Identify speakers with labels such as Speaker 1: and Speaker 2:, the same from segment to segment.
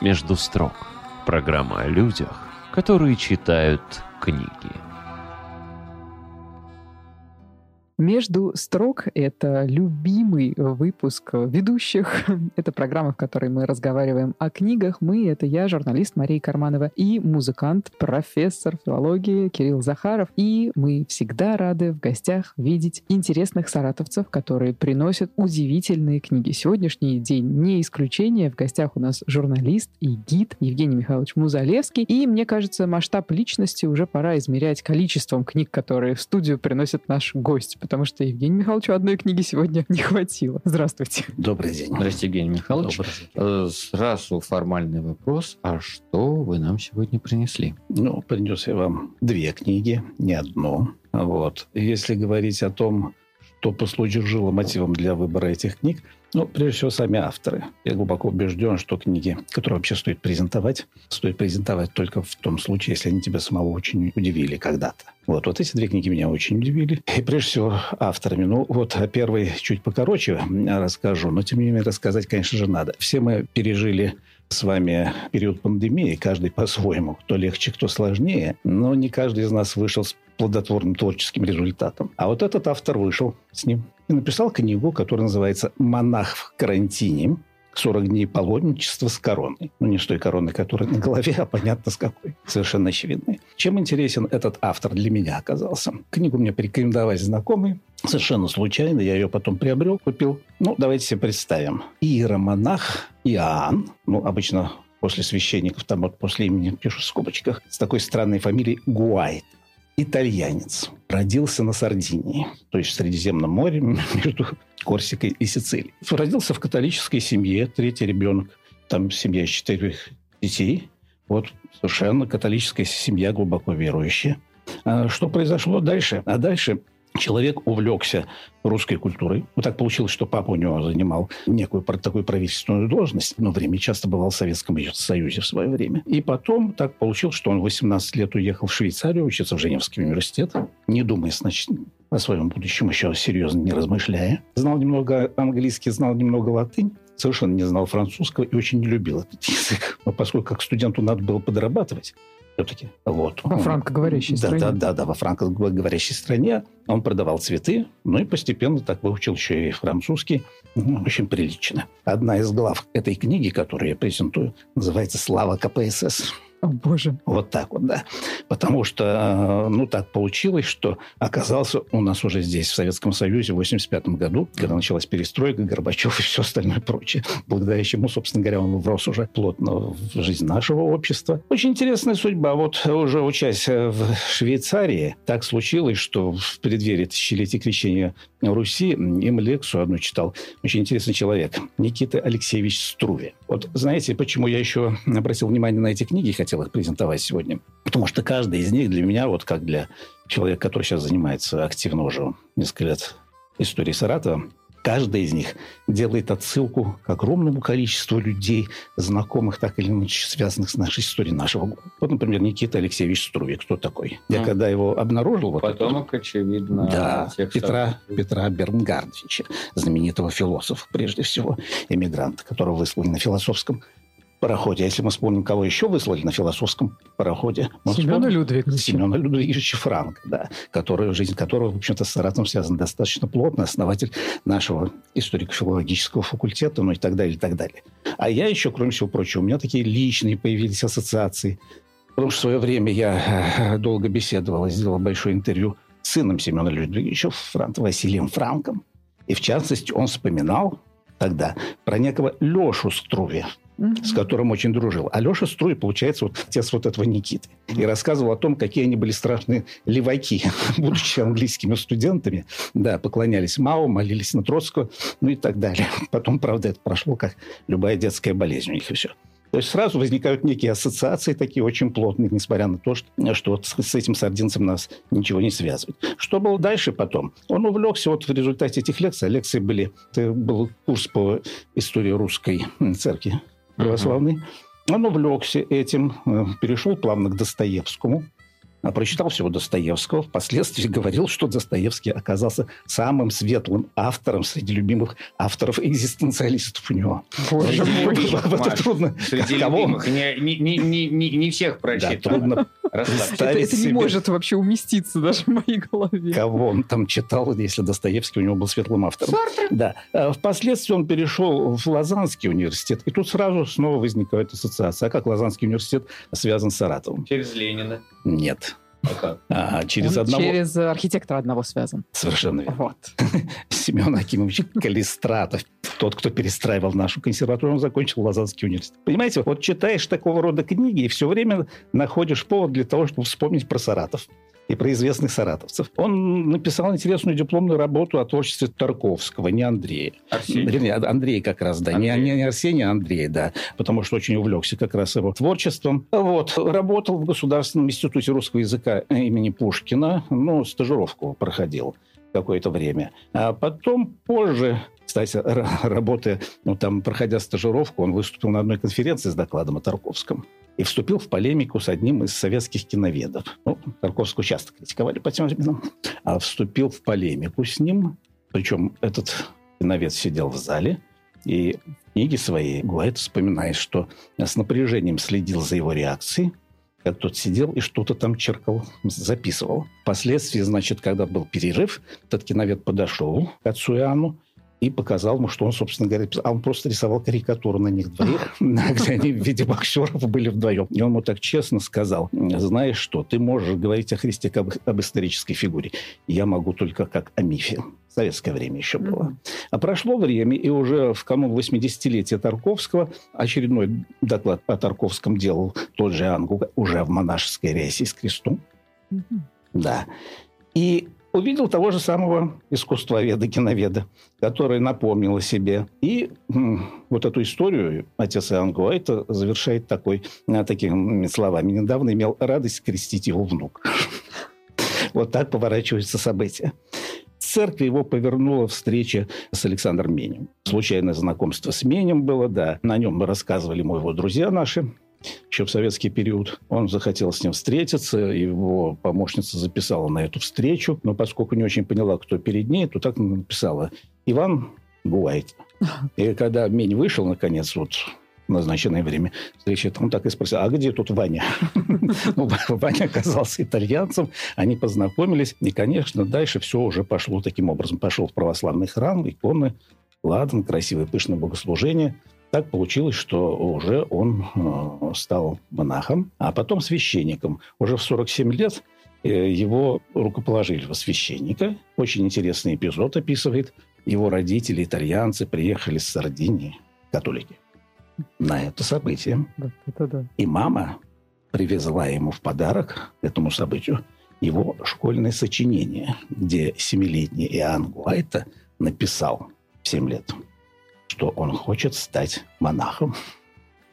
Speaker 1: «Между строк» – программа о людях, которые читают книги.
Speaker 2: Между строк — это любимый выпуск ведущих. это программа, в которой мы разговариваем о книгах. Мы — это я, журналист Мария Карманова, и музыкант, профессор филологии Кирилл Захаров. И мы всегда рады в гостях видеть интересных саратовцев, которые приносят удивительные книги. Сегодняшний день не исключение. В гостях у нас журналист и гид Евгений Михайлович Музалевский. И мне кажется, масштаб личности уже пора измерять количеством книг, которые в студию приносит наш гость потому что Евгению Михайловичу одной книги сегодня не хватило. Здравствуйте.
Speaker 3: Добрый день.
Speaker 4: Здравствуйте, Евгений Михайлович. Добрый Сразу формальный вопрос. А что вы нам сегодня принесли?
Speaker 3: Ну, принес я вам две книги, не одну. Вот. Если говорить о том, что послужило мотивом для выбора этих книг, ну, прежде всего, сами авторы. Я глубоко убежден, что книги, которые вообще стоит презентовать, стоит презентовать только в том случае, если они тебя самого очень удивили когда-то. Вот, вот эти две книги меня очень удивили. И прежде всего авторами. Ну, вот о первой чуть покороче расскажу, но тем не менее рассказать, конечно же, надо. Все мы пережили с вами период пандемии, каждый по-своему, кто легче, кто сложнее, но не каждый из нас вышел с плодотворным творческим результатом. А вот этот автор вышел с ним и написал книгу, которая называется «Монах в карантине. 40 дней паломничества с короной. Ну, не с той короной, которая на голове, а понятно с какой. Совершенно очевидной. Чем интересен этот автор для меня оказался? Книгу мне порекомендовали знакомые. Совершенно случайно. Я ее потом приобрел, купил. Ну, давайте себе представим. Иеромонах Иоанн, ну, обычно после священников, там вот после имени пишут в скобочках, с такой странной фамилией Гуайт итальянец. Родился на Сардинии, то есть в Средиземном море между Корсикой и Сицилией. Родился в католической семье, третий ребенок. Там семья из четырех детей. Вот совершенно католическая семья, глубоко верующая. А что произошло дальше? А дальше человек увлекся русской культурой. Вот так получилось, что папа у него занимал некую такую правительственную должность, но время часто бывал в Советском Союзе в свое время. И потом так получилось, что он в 18 лет уехал в Швейцарию учиться в Женевский университет, не думая, значит, о своем будущем еще серьезно не размышляя. Знал немного английский, знал немного латынь совершенно не знал французского и очень не любил этот язык. Но поскольку как студенту надо было подрабатывать, все-таки. Вот.
Speaker 2: Во франкоговорящей
Speaker 3: да,
Speaker 2: стране.
Speaker 3: Да, да, да, во франкоговорящей стране. Он продавал цветы, ну и постепенно так выучил еще и французский. Ну, очень прилично. Одна из глав этой книги, которую я презентую, называется «Слава КПСС».
Speaker 2: О, боже.
Speaker 3: Вот так вот, да. Потому что, э, ну, так получилось, что оказался у нас уже здесь, в Советском Союзе, в 85 году, когда началась перестройка, Горбачев и все остальное прочее. Благодаря чему, собственно говоря, он врос уже плотно в жизнь нашего общества. Очень интересная судьба. Вот уже учась в Швейцарии, так случилось, что в преддверии тысячелетия крещения Руси им лекцию одну читал очень интересный человек, Никита Алексеевич Струве. Вот знаете, почему я еще обратил внимание на эти книги, хотел их презентовать сегодня? Потому что каждая из них для меня, вот как для человека, который сейчас занимается активно уже несколько лет историей Саратова, Каждая из них делает отсылку к огромному количеству людей, знакомых так или иначе связанных с нашей историей нашего. Вот, например, Никита Алексеевич Струвик. Кто такой? Я mm. когда его обнаружил... Вот
Speaker 4: Потомок, это, очевидно,
Speaker 3: да, тех Петра, Петра Бернгардовича, знаменитого философа, прежде всего, эмигранта, которого выслали на философском пароходе. А если мы вспомним, кого еще выслали на философском пароходе...
Speaker 2: Семена Людвиговича.
Speaker 3: Семена Людвиговича Франка, да, который, жизнь которого, в общем-то, с Саратовым связана достаточно плотно, основатель нашего историко-филологического факультета, ну и так далее, и так далее. А я еще, кроме всего прочего, у меня такие личные появились ассоциации. Потому что в свое время я э, долго беседовал, сделал большое интервью с сыном Семена Людвиговича Франка, Василием Франком. И, в частности, он вспоминал тогда про некого Лешу Струве, с которым очень дружил. Алеша Струй, получается, вот отец вот этого Никиты. И рассказывал о том, какие они были страшные леваки, будучи английскими студентами. Да, поклонялись Мао, молились на Троцкого, ну и так далее. Потом, правда, это прошло, как любая детская болезнь у них и все. То есть сразу возникают некие ассоциации такие очень плотные, несмотря на то, что, что вот с этим сардинцем нас ничего не связывает. Что было дальше потом? Он увлекся вот в результате этих лекций. Лекции были... Это был курс по истории русской церкви православный. Uh-huh. Он увлекся этим, э, перешел плавно к Достоевскому. А прочитал всего Достоевского, впоследствии говорил, что Достоевский оказался самым светлым автором среди любимых авторов экзистенциалистов у него.
Speaker 2: Боже мой.
Speaker 3: Это трудно.
Speaker 4: Среди
Speaker 3: Кого?
Speaker 4: любимых. Не, не, не, не, не- не всех
Speaker 3: Да,
Speaker 4: прочитано.
Speaker 3: трудно.
Speaker 2: Это,
Speaker 3: представить
Speaker 2: это не может вообще уместиться даже в моей голове.
Speaker 3: кого он там читал, если Достоевский у него был светлым автором. Да. А Впоследствии он перешел в Лозаннский университет, и тут сразу снова возникает ассоциация. А как Лозаннский университет связан с Саратовым?
Speaker 4: Через Ленина.
Speaker 3: Нет.
Speaker 4: А как?
Speaker 3: А, через
Speaker 2: Он
Speaker 3: одного...
Speaker 2: Через архитектора одного связан.
Speaker 3: Совершенно верно.
Speaker 2: Вот.
Speaker 3: Семен Акимович Калистратов, тот, кто перестраивал нашу консерваторию, он закончил Лозаннский университет. Понимаете, вот читаешь такого рода книги и все время находишь повод для того, чтобы вспомнить про Саратов и про известных саратовцев. Он написал интересную дипломную работу о творчестве Тарковского, не Андрея.
Speaker 4: Арсений.
Speaker 3: Вернее, Андрей как раз, да. Не,
Speaker 4: Андрей.
Speaker 3: не, не Арсений, а Андрей, да. Потому что очень увлекся как раз его творчеством. Вот. Работал в Государственном институте русского языка имени Пушкина. Ну, стажировку проходил какое-то время. А потом позже, кстати, работая, ну, там, проходя стажировку, он выступил на одной конференции с докладом о Тарковском и вступил в полемику с одним из советских киноведов. Ну, Тарковского часто критиковали по тем временам. А вступил в полемику с ним. Причем этот киновед сидел в зале, и в книге своей Гуайт вспоминает, что с напряжением следил за его реакцией, как тот сидел и что-то там черкал, записывал. Впоследствии, значит, когда был перерыв, этот киновед подошел к отцу Иоанну и показал ему, что он, собственно говоря, писал. А он просто рисовал карикатуру на них двоих, где они в виде боксеров были вдвоем. И он ему так честно сказал, знаешь что, ты можешь говорить о Христе как об исторической фигуре. Я могу только как о мифе. Советское время еще было. А прошло время, и уже в канун 80-летия Тарковского очередной доклад о Тарковском делал тот же Ангу, уже в монашеской рясе с крестом. Да. И увидел того же самого искусствоведа, киноведа, который напомнил о себе. И вот эту историю отец Иоанн Гуайта завершает такой, а, такими словами. Недавно имел радость крестить его внук. Вот так поворачиваются события. Церковь его повернула встреча с Александром Менем. Случайное знакомство с Менем было, да. На нем мы рассказывали ему его друзья наши, еще в советский период. Он захотел с ним встретиться, его помощница записала на эту встречу, но поскольку не очень поняла, кто перед ней, то так написала «Иван Гуайт». И когда Мень вышел, наконец, вот назначенное время встречи, он так и спросил, а где тут Ваня? Ну, Ваня оказался итальянцем, они познакомились, и, конечно, дальше все уже пошло таким образом. Пошел в православный храм, иконы, ладан, красивое пышное богослужение. Так получилось, что уже он э, стал монахом, а потом священником. Уже в 47 лет э, его рукоположили во священника. Очень интересный эпизод описывает. Его родители, итальянцы, приехали с Сардинии, католики, на это событие.
Speaker 2: Вот это да.
Speaker 3: И мама привезла ему в подарок к этому событию его школьное сочинение, где семилетний Иоанн Гуайта написал в 7 лет, что он хочет стать монахом.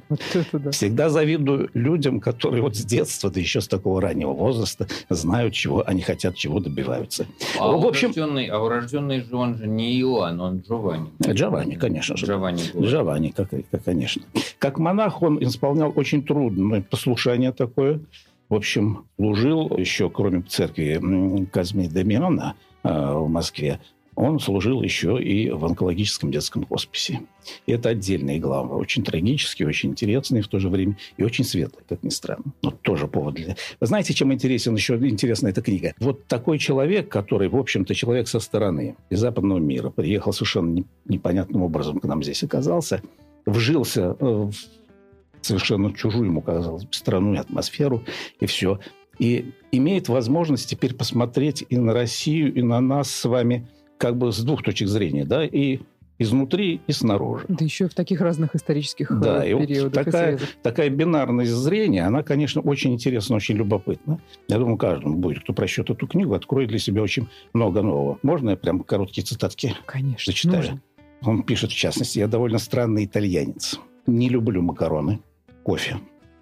Speaker 2: Вот это да.
Speaker 3: Всегда завидую людям, которые вот с детства, да еще с такого раннего возраста, знают, чего они хотят, чего добиваются.
Speaker 4: А
Speaker 3: В общем-
Speaker 4: урожденный, а урожденный же он же не Иоанн, он Джованни.
Speaker 3: Джованни, конечно же.
Speaker 4: Джованни. был.
Speaker 3: Джованни, как, как, конечно. Как монах он исполнял очень трудное послушание такое. В общем, служил еще, кроме церкви м, Казьмы Дамиана э, в Москве, он служил еще и в онкологическом детском хосписе. И это отдельные главы. Очень трагические, очень интересные в то же время и очень светлые, как ни странно. Но тоже повод для... Вы знаете, чем интересен еще интересна эта книга? Вот такой человек, который, в общем-то, человек со стороны из западного мира, приехал совершенно не- непонятным образом к нам здесь оказался, вжился э, в совершенно чужую ему казалось страну и атмосферу, и все. И имеет возможность теперь посмотреть и на Россию, и на нас с вами как бы с двух точек зрения, да, и изнутри, и снаружи.
Speaker 2: Да еще в таких разных исторических э,
Speaker 3: Да, и вот
Speaker 2: периодах и
Speaker 3: такая,
Speaker 2: срезах.
Speaker 3: такая бинарность зрения, она, конечно, очень интересна, очень любопытна. Я думаю, каждому будет, кто прочтет эту книгу, откроет для себя очень много нового. Можно я прям короткие цитатки
Speaker 2: Конечно.
Speaker 3: зачитаю?
Speaker 2: нужно.
Speaker 3: Он пишет, в частности, я довольно странный итальянец. Не люблю макароны, кофе,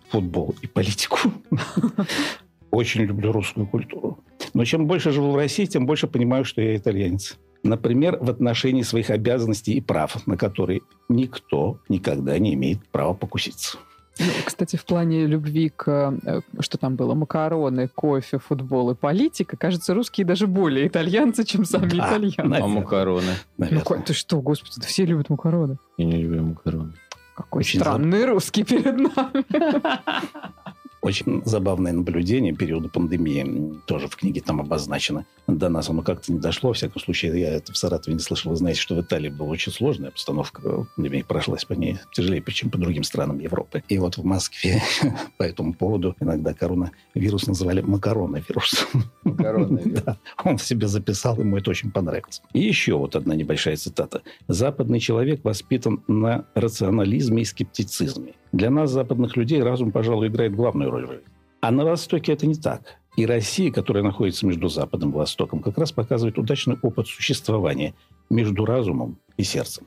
Speaker 3: футбол и политику. Очень люблю русскую культуру. Но чем больше живу в России, тем больше понимаю, что я итальянец. Например, в отношении своих обязанностей и прав, на которые никто никогда не имеет права покуситься.
Speaker 2: Ну, кстати, в плане любви к, э, что там было, макароны, кофе, футбол и политика, кажется, русские даже более итальянцы, чем сами
Speaker 3: Да,
Speaker 2: итальянцы.
Speaker 5: А
Speaker 3: наверное.
Speaker 5: макароны?
Speaker 2: Ну,
Speaker 3: наверное.
Speaker 2: ка- ты что, господи, да все любят макароны.
Speaker 5: Я не люблю макароны.
Speaker 2: Какой
Speaker 3: Очень
Speaker 2: странный русский перед нами.
Speaker 3: Очень забавное наблюдение периода пандемии. Тоже в книге там обозначено. До нас оно как-то не дошло. Во всяком случае, я это в Саратове не слышал. Вы знаете, что в Италии была очень сложная обстановка. Пандемия прошлась по ней тяжелее, чем по другим странам Европы. И вот в Москве по этому поводу иногда коронавирус называли макароновирус.
Speaker 5: Макароны.
Speaker 3: Да, он в себе записал, ему это очень понравилось. И еще вот одна небольшая цитата. «Западный человек воспитан на рационализме и скептицизме. Для нас, западных людей, разум, пожалуй, играет главную роль. А на Востоке это не так. И Россия, которая находится между Западом и Востоком, как раз показывает удачный опыт существования между разумом и сердцем.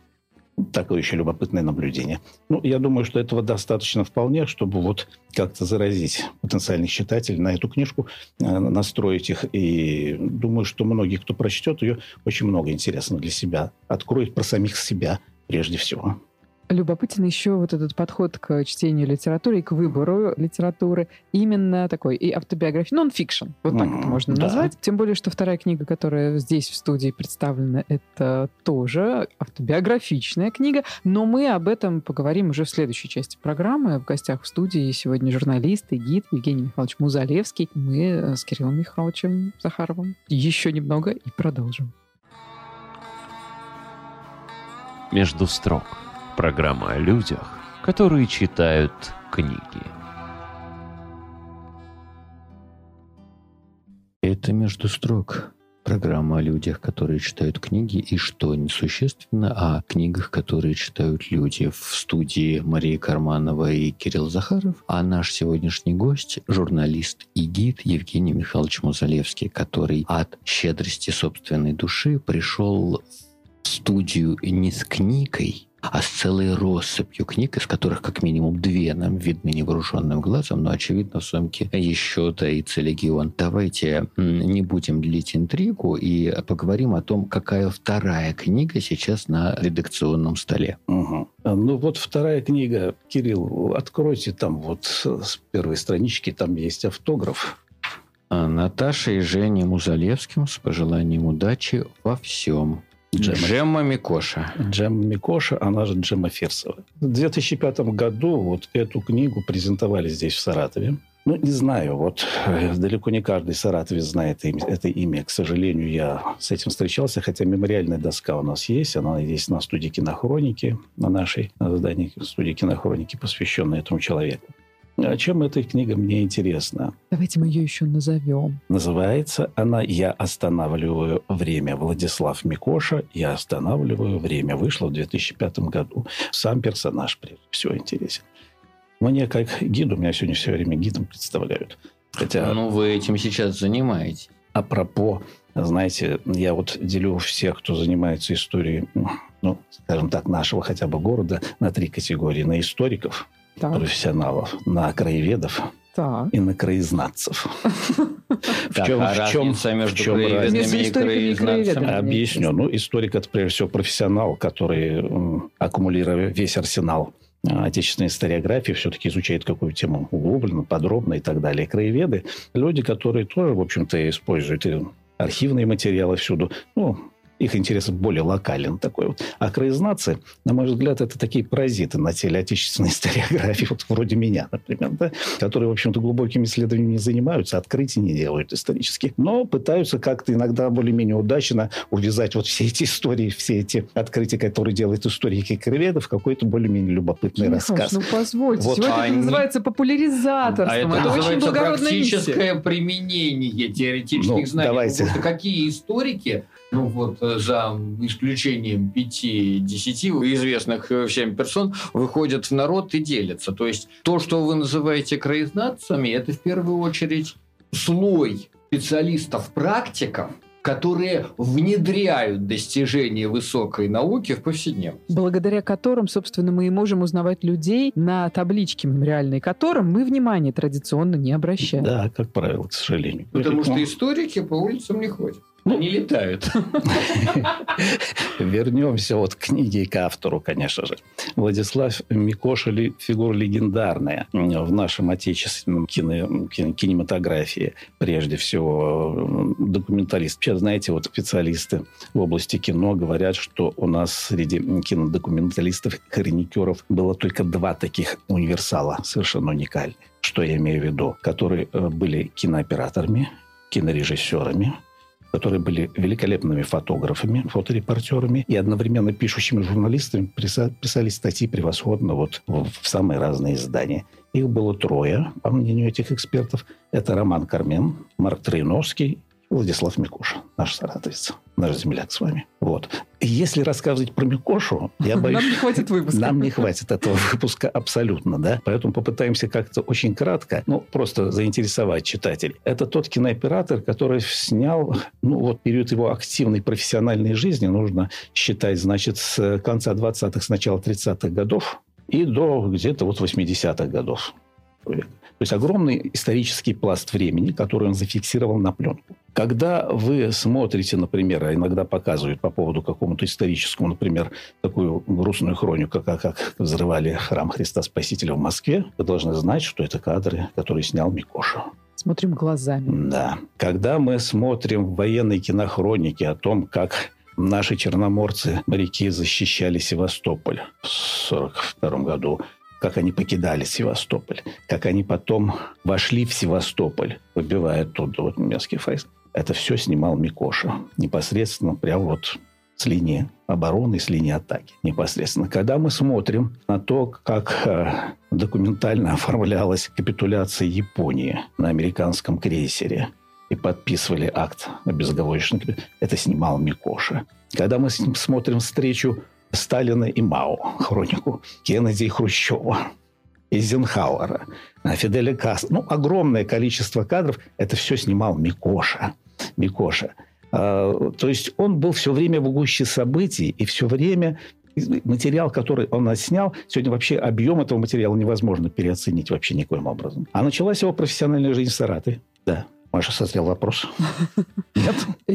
Speaker 3: Такое еще любопытное наблюдение. Ну, я думаю, что этого достаточно вполне, чтобы вот как-то заразить потенциальных читателей на эту книжку, э, настроить их. И думаю, что многие, кто прочтет ее, очень много интересного для себя откроет про самих себя прежде всего.
Speaker 2: Любопытен еще вот этот подход к чтению литературы и к выбору литературы. Именно такой и автобиографии, нон-фикшн, вот так
Speaker 3: Мгм,
Speaker 2: это можно
Speaker 3: да.
Speaker 2: назвать. Тем более, что вторая книга, которая здесь в студии представлена, это тоже автобиографичная книга, но мы об этом поговорим уже в следующей части программы. В гостях в студии сегодня журналист и гид Евгений Михайлович Музалевский. Мы э, с Кириллом Михайловичем Захаровым еще немного и продолжим.
Speaker 1: «Между строк» — программа о людях, которые читают книги.
Speaker 5: Это «Между строк». Программа о людях, которые читают книги, и что несущественно, о книгах, которые читают люди. В студии Мария Карманова и Кирилл Захаров, а наш сегодняшний гость – журналист и гид Евгений Михайлович Музалевский, который от щедрости собственной души пришел в студию не с книгой, а с целой россыпью книг, из которых как минимум две нам видны невооруженным глазом, но, очевидно, в сумке еще таится легион. Давайте не будем длить интригу и поговорим о том, какая вторая книга сейчас на редакционном столе.
Speaker 3: А, Ну вот вторая книга. Кирилл, откройте там вот с первой странички, там есть автограф.
Speaker 5: А Наташа и Женя Музалевским с пожеланием удачи во всем.
Speaker 3: Джема.
Speaker 5: Джемма Микоша.
Speaker 3: Джемма Микоша, она же Джемма Ферсова. В 2005 году вот эту книгу презентовали здесь, в Саратове. Ну, не знаю, вот э, далеко не каждый саратовец знает это имя. К сожалению, я с этим встречался, хотя мемориальная доска у нас есть. Она есть на студии кинохроники, на нашей на здании студии кинохроники, посвященной этому человеку. А чем эта книга мне интересна?
Speaker 2: Давайте мы ее еще назовем.
Speaker 3: Называется она «Я останавливаю время». Владислав Микоша «Я останавливаю время». Вышла в 2005 году. Сам персонаж, прежде всего, интересен. Мне как гиду, меня сегодня все время гидом представляют. Хотя,
Speaker 5: Ну, вы этим сейчас занимаетесь.
Speaker 3: апропо, знаете, я вот делю всех, кто занимается историей, ну, скажем так, нашего хотя бы города, на три категории. На историков,
Speaker 2: Так,
Speaker 3: профессионалов, на краеведов
Speaker 2: так.
Speaker 3: и на краезнатцев. В
Speaker 5: Так,
Speaker 3: чем,
Speaker 5: а
Speaker 3: в чем,
Speaker 5: разница между
Speaker 3: в чем
Speaker 5: краеведами
Speaker 3: разница?
Speaker 2: Между
Speaker 5: и.
Speaker 3: Объясню. Ну, историк – это, прежде всего, профессионал, который, аккумулируя весь арсенал а, отечественной историографии, все-таки изучает какую тему углубленно, подробно и так далее. Краеведы – люди, которые тоже, в общем-то, используют архивные материалы всюду. Ну, их интерес более локален такой вот. А краезнавцы, на мой взгляд, это такие паразиты на теле отечественной историографии, вот вроде меня, например, да, которые, в общем-то, глубокими исследованиями не занимаются, открытий не делают исторически, но пытаются как-то иногда более-менее удачно увязать вот все эти истории, все эти открытия, которые делают историки и краеведы, в какой-то более-менее любопытный
Speaker 2: Михалыч,
Speaker 3: рассказ.
Speaker 2: ну позвольте,
Speaker 3: Вот
Speaker 2: сегодня
Speaker 5: они-
Speaker 2: это называется популяризаторством.
Speaker 5: А это,
Speaker 2: это очень
Speaker 5: называется
Speaker 2: благородная миссия.
Speaker 5: практическое применение теоретических
Speaker 3: Ну,
Speaker 5: знаний.
Speaker 3: давайте.
Speaker 5: Потому что какие историки, ну вот э, за исключением пяти-десяти известных э, всем персон, выходят в народ и делятся. То есть то, что вы называете краезнавцами, это в первую очередь слой специалистов-практиков, которые внедряют достижения высокой науки в повседневность.
Speaker 2: благодаря которым, собственно, мы и можем узнавать людей на табличке мемориальной, которым мы внимания традиционно не обращаем.
Speaker 3: Да, как правило, к сожалению.
Speaker 5: Потому что историки по улицам не ходят.
Speaker 1: Ну, Они летают.
Speaker 3: Вернемся вот к книге и к автору, конечно же. Владислав Микоша фигура легендарная в нашем отечественном кино, кинематографии. Прежде всего, документалист. Сейчас, знаете, вот специалисты в области кино говорят, что у нас среди кинодокументалистов, хроникеров было только два таких универсала, совершенно уникальных. Что я имею в виду? Которые э, были кинооператорами, кинорежиссерами, которые были великолепными фотографами, фоторепортерами и одновременно пишущими журналистами, писали статьи превосходно вот в самые разные издания. Их было трое, по мнению этих экспертов. Это Роман Кармен, Марк Троиновский Владислав Микуша, наш саратовец, наш земляк с вами. Вот. Если рассказывать про Микошу, я боюсь...
Speaker 2: Нам не хватит выпуска.
Speaker 3: Нам не хватит этого выпуска абсолютно, да. Поэтому попытаемся как-то очень кратко, ну, просто заинтересовать читателей. Это тот кинооператор, который снял, ну, вот период его активной профессиональной жизни, нужно считать, значит, с конца 20-х, с начала 30-х годов и до где-то вот 80-х годов. То есть огромный исторический пласт времени, который он зафиксировал на пленку. Когда вы смотрите, например, а иногда показывают по поводу какому-то историческому, например, такую грустную хронику, как, как взрывали храм Христа Спасителя в Москве, вы должны знать, что это кадры, которые снял Микоша.
Speaker 2: Смотрим глазами.
Speaker 3: Да. Когда мы смотрим военные кинохроники о том, как наши черноморцы, моряки защищали Севастополь в 1942 году, как они покидали Севастополь, как они потом вошли в Севастополь, выбивая оттуда вот немецкий фейс. Это все снимал Микоша. Непосредственно прямо вот с линии обороны, с линии атаки непосредственно. Когда мы смотрим на то, как э, документально оформлялась капитуляция Японии на американском крейсере и подписывали акт о безоговорочном, это снимал Микоша. Когда мы смотрим встречу Сталина и Мао, хронику Кеннеди и Хрущева, Эйзенхауэра, Фиделя Кастро. Ну, огромное количество кадров. Это все снимал Микоша. Микоша. А, то есть он был все время в гуще событий и все время материал, который он отснял, сегодня вообще объем этого материала невозможно переоценить вообще никоим образом. А началась его профессиональная жизнь в Саратове. Да. Маша, созрел вопрос.
Speaker 2: Нет?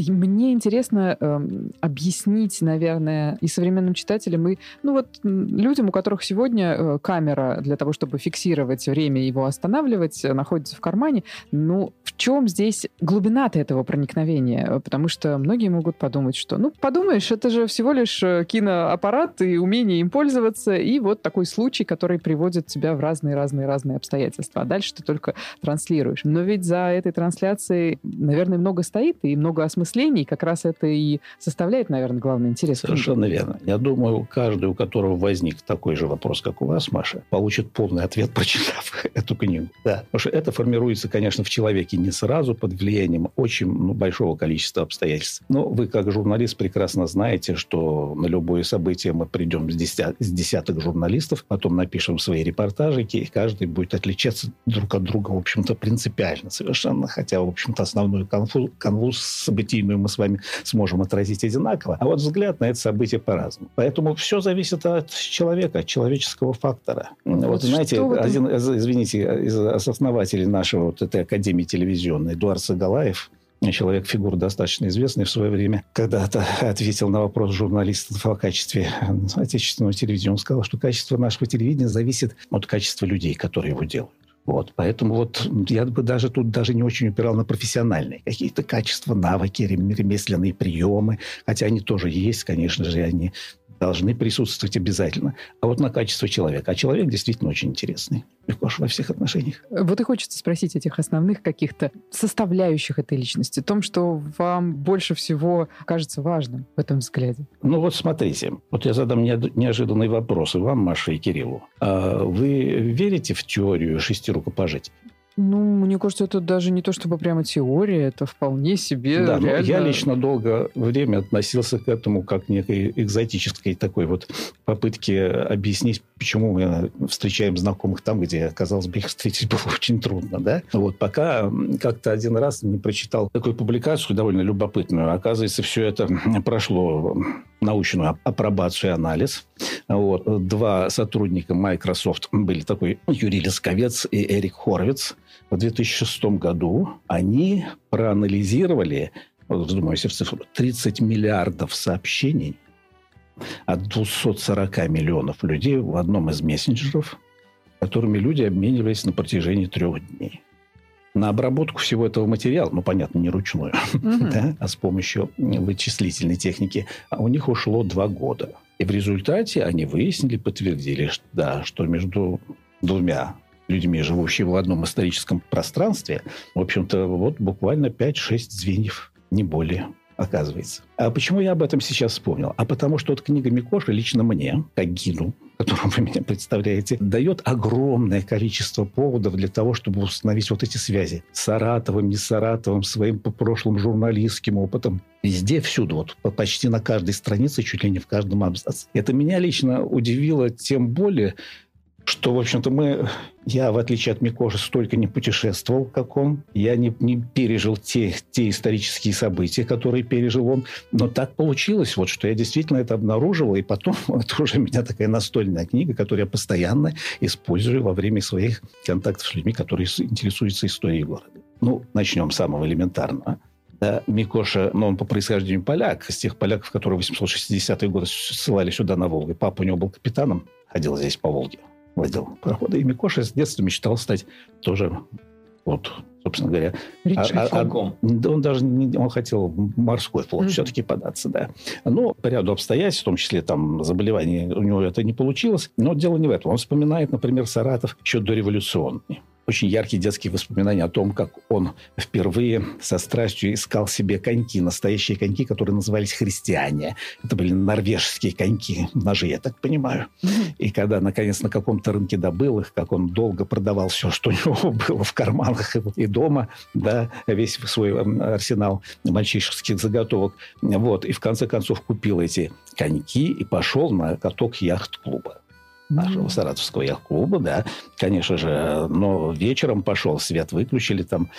Speaker 2: Мне интересно э, объяснить, наверное, и современным читателям, и ну вот людям, у которых сегодня э, камера для того, чтобы фиксировать время и его останавливать, э, находится в кармане. Ну, в чем здесь глубина-то этого проникновения? Потому что многие могут подумать, что, ну, подумаешь, это же всего лишь э, киноаппарат и умение им пользоваться, и вот такой случай, который приводит тебя в разные-разные-разные обстоятельства. А дальше ты только транслируешь. Но ведь за этой трансляцией трансляции, наверное, много стоит и много осмыслений. Как раз это и составляет, наверное, главный интерес.
Speaker 3: Совершенно верно. Я думаю, каждый, у которого возник такой же вопрос, как у вас, Маша, получит полный ответ, прочитав эту книгу. Да. Потому что это формируется, конечно, в человеке не сразу под влиянием очень ну, большого количества обстоятельств. Но вы, как журналист, прекрасно знаете, что на любое событие мы придем с, десят, с десяток журналистов, потом напишем свои репортажики, и каждый будет отличаться друг от друга, в общем-то, принципиально совершенно. Хотя в общем-то, основную конфу, канву событийную мы с вами сможем отразить одинаково. А вот взгляд на это событие по-разному. Поэтому все зависит от человека, от человеческого фактора. Вот, вот знаете, один, извините, из основателей нашего вот этой академии телевизионной, Эдуард Сагалаев, человек, фигура достаточно известный в свое время, когда-то ответил на вопрос журналистов о качестве отечественного телевидения. Он сказал, что качество нашего телевидения зависит от качества людей, которые его делают. Вот, поэтому вот я бы даже тут даже не очень упирал на профессиональные какие-то качества, навыки, ремесленные приемы, хотя они тоже есть, конечно же, они должны присутствовать обязательно. А вот на качество человека. А человек действительно очень интересный. Легко во всех отношениях.
Speaker 2: Вот и хочется спросить этих основных каких-то составляющих этой личности, о том, что вам больше всего кажется важным в этом взгляде.
Speaker 3: Ну вот смотрите, вот я задам неожиданный вопрос и вам, Маше, и Кириллу. А вы верите в теорию шести рукопожатий?
Speaker 2: Ну, мне кажется, это даже не то чтобы прямо теория, это вполне себе
Speaker 3: да,
Speaker 2: реально...
Speaker 3: я лично долгое время относился к этому как некой экзотической такой вот попытке объяснить, почему мы встречаем знакомых там, где, казалось бы, их встретить было очень трудно, да? Вот пока как-то один раз не прочитал такую публикацию довольно любопытную. Оказывается, все это прошло научную апробацию и анализ. Вот. Два сотрудника Microsoft были такой Юрий Лесковец и Эрик Хорвиц. В 2006 году они проанализировали вот вздумаю цифру, 30 миллиардов сообщений от 240 миллионов людей в одном из мессенджеров, которыми люди обменивались на протяжении трех дней. На обработку всего этого материала, ну, понятно, не ручную, mm-hmm. да, а с помощью вычислительной техники, а у них ушло два года. И в результате они выяснили, подтвердили, что, да, что между двумя людьми, живущими в одном историческом пространстве, в общем-то, вот буквально 5-6 звеньев, не более оказывается. А почему я об этом сейчас вспомнил? А потому что вот книга Микоши лично мне, как гиду, которым вы меня представляете, дает огромное количество поводов для того, чтобы установить вот эти связи с Саратовым, не Саратовым, своим прошлым журналистским опытом. Везде, всюду, вот почти на каждой странице, чуть ли не в каждом абзаце. Это меня лично удивило тем более, что, в общем-то, мы... Я, в отличие от Микоши, столько не путешествовал, как он. Я не, не пережил те, те исторические события, которые пережил он. Но так получилось, вот, что я действительно это обнаруживал. И потом это уже у меня такая настольная книга, которую я постоянно использую во время своих контактов с людьми, которые интересуются историей города. Ну, начнем с самого элементарного. Да, Микоша, ну, он по происхождению поляк, из тех поляков, которые в 860-е годы ссылали сюда на Волгу. Папа у него был капитаном, ходил здесь по Волге водил пароходы. И Микоша с детства мечтал стать тоже, вот, собственно говоря...
Speaker 2: А, а, а,
Speaker 3: он даже не, он хотел в морской флот mm-hmm. все-таки податься, да. Но по ряду обстоятельств, в том числе там заболеваний, у него это не получилось. Но дело не в этом. Он вспоминает, например, Саратов еще дореволюционный очень яркие детские воспоминания о том, как он впервые со страстью искал себе коньки, настоящие коньки, которые назывались христиане. Это были норвежские коньки, ножи, я так понимаю. И когда, наконец, на каком-то рынке добыл их, как он долго продавал все, что у него было в карманах и дома, да, весь свой арсенал мальчишеских заготовок. Вот. И в конце концов купил эти коньки и пошел на каток яхт-клуба нашего Саратовского яхт-клуба, да, конечно же. Но вечером пошел, свет выключили там,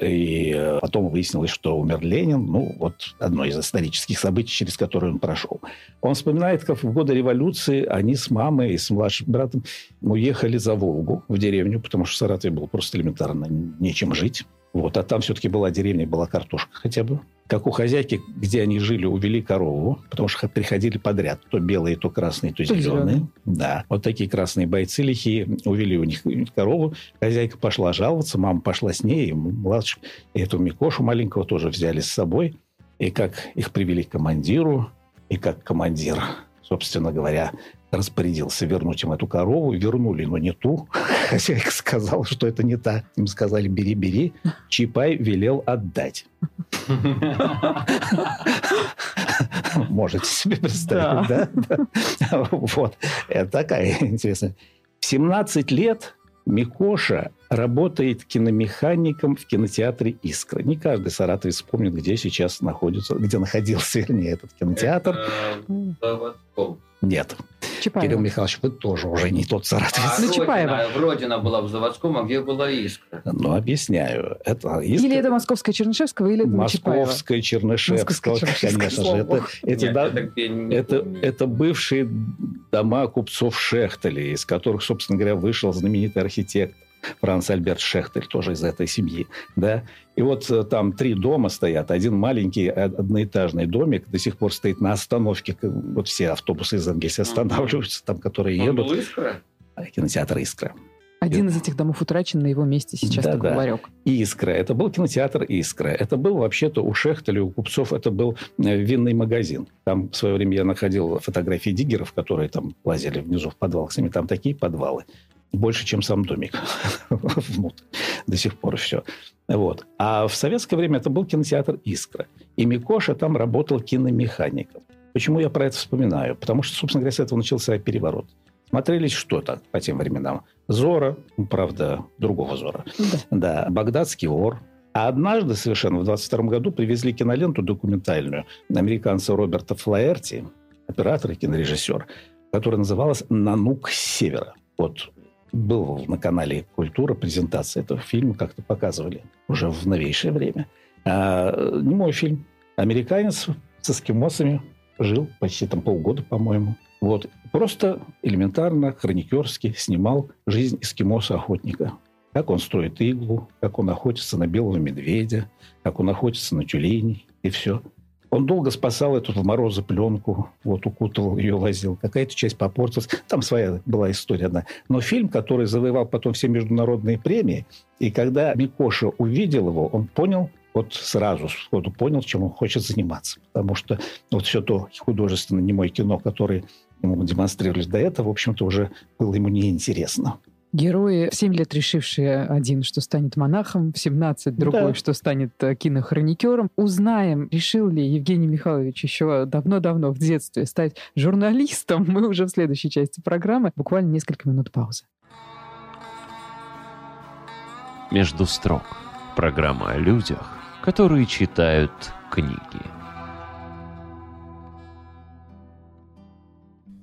Speaker 3: и потом выяснилось, что умер Ленин. Ну, вот одно из исторических событий, через которое он прошел. Он вспоминает, как в годы революции они с мамой и с младшим братом уехали за Волгу в деревню, потому что в Саратове было просто элементарно нечем жить. Вот, а там все-таки была деревня, была картошка хотя бы. Как у хозяйки, где они жили, увели корову, потому что приходили подряд. То белые, то красные, то, то зеленые. зеленые. Да. Вот такие красные бойцы лихие. Увели у них корову. Хозяйка пошла жаловаться, мама пошла с ней. И младший, и эту Микошу маленького тоже взяли с собой. И как их привели к командиру, и как командир собственно говоря, распорядился вернуть им эту корову. Вернули, но не ту. Хозяйка сказала, что это не та. Им сказали, бери, бери. Чапай велел отдать. Можете себе представить, да? Вот. Это такая интересная. В 17 лет Микоша работает киномехаником в кинотеатре «Искра». Не каждый саратовец вспомнит, где сейчас находится, где находился, вернее, этот кинотеатр. Это нет. Чапаева. Кирилл Михайлович, вы тоже уже не тот саратовец. А
Speaker 2: ну, Чапаева.
Speaker 5: Родина была в заводском, а где была Искра?
Speaker 3: Ну, объясняю. Это
Speaker 2: Искра... Или это Московская Чернышевского, или это
Speaker 3: Московская Чернышевского, конечно же. Это, это, Нет, да, это, это, это бывшие дома купцов Шехтелей, из которых, собственно говоря, вышел знаменитый архитектор. Франц Альберт Шехтель, тоже из этой семьи, да. И вот э, там три дома стоят. Один маленький э, одноэтажный домик до сих пор стоит на остановке. Вот все автобусы из Энгельса останавливаются, там, которые едут. Он был
Speaker 5: «Искра»?
Speaker 3: Кинотеатр «Искра».
Speaker 2: Один из этих домов утрачен, на его месте сейчас да, такой да. ларек.
Speaker 3: «Искра». Это был кинотеатр «Искра». Это был вообще-то у Шехтеля, у купцов, это был э, винный магазин. Там в свое время я находил фотографии диггеров, которые там лазили внизу в подвал. Кстати, там такие подвалы больше, чем сам домик. До сих пор все. Вот. А в советское время это был кинотеатр «Искра». И Микоша там работал киномехаником. Почему я про это вспоминаю? Потому что, собственно говоря, с этого начался переворот. Смотрелись что-то по тем временам. Зора, ну, правда, другого Зора. Да. да. Багдадский вор. А однажды совершенно в 22 году привезли киноленту документальную американца Роберта Флаерти, оператор и кинорежиссер, которая называлась «Нанук севера». Вот был на канале «Культура» презентация этого фильма, как-то показывали уже в новейшее время. А, не мой фильм. Американец с эскимосами жил почти там полгода, по-моему. Вот. Просто элементарно, хроникерски снимал жизнь эскимоса-охотника. как он строит иглу, как он охотится на белого медведя, как он охотится на тюленей, и все. Он долго спасал эту в морозы пленку, вот укутывал ее, возил. Какая-то часть попортилась. Там своя была история одна. Но фильм, который завоевал потом все международные премии, и когда Микоша увидел его, он понял, вот сразу сходу понял, чем он хочет заниматься. Потому что вот все то художественное немое кино, которое ему демонстрировали до этого, в общем-то, уже было ему неинтересно.
Speaker 2: Герои в 7 лет решившие один, что станет монахом, в 17 другой, да. что станет э, кинохроникером. Узнаем, решил ли Евгений Михайлович еще давно-давно в детстве стать журналистом. Мы уже в следующей части программы. Буквально несколько минут паузы.
Speaker 1: Между строк. Программа о людях, которые читают книги.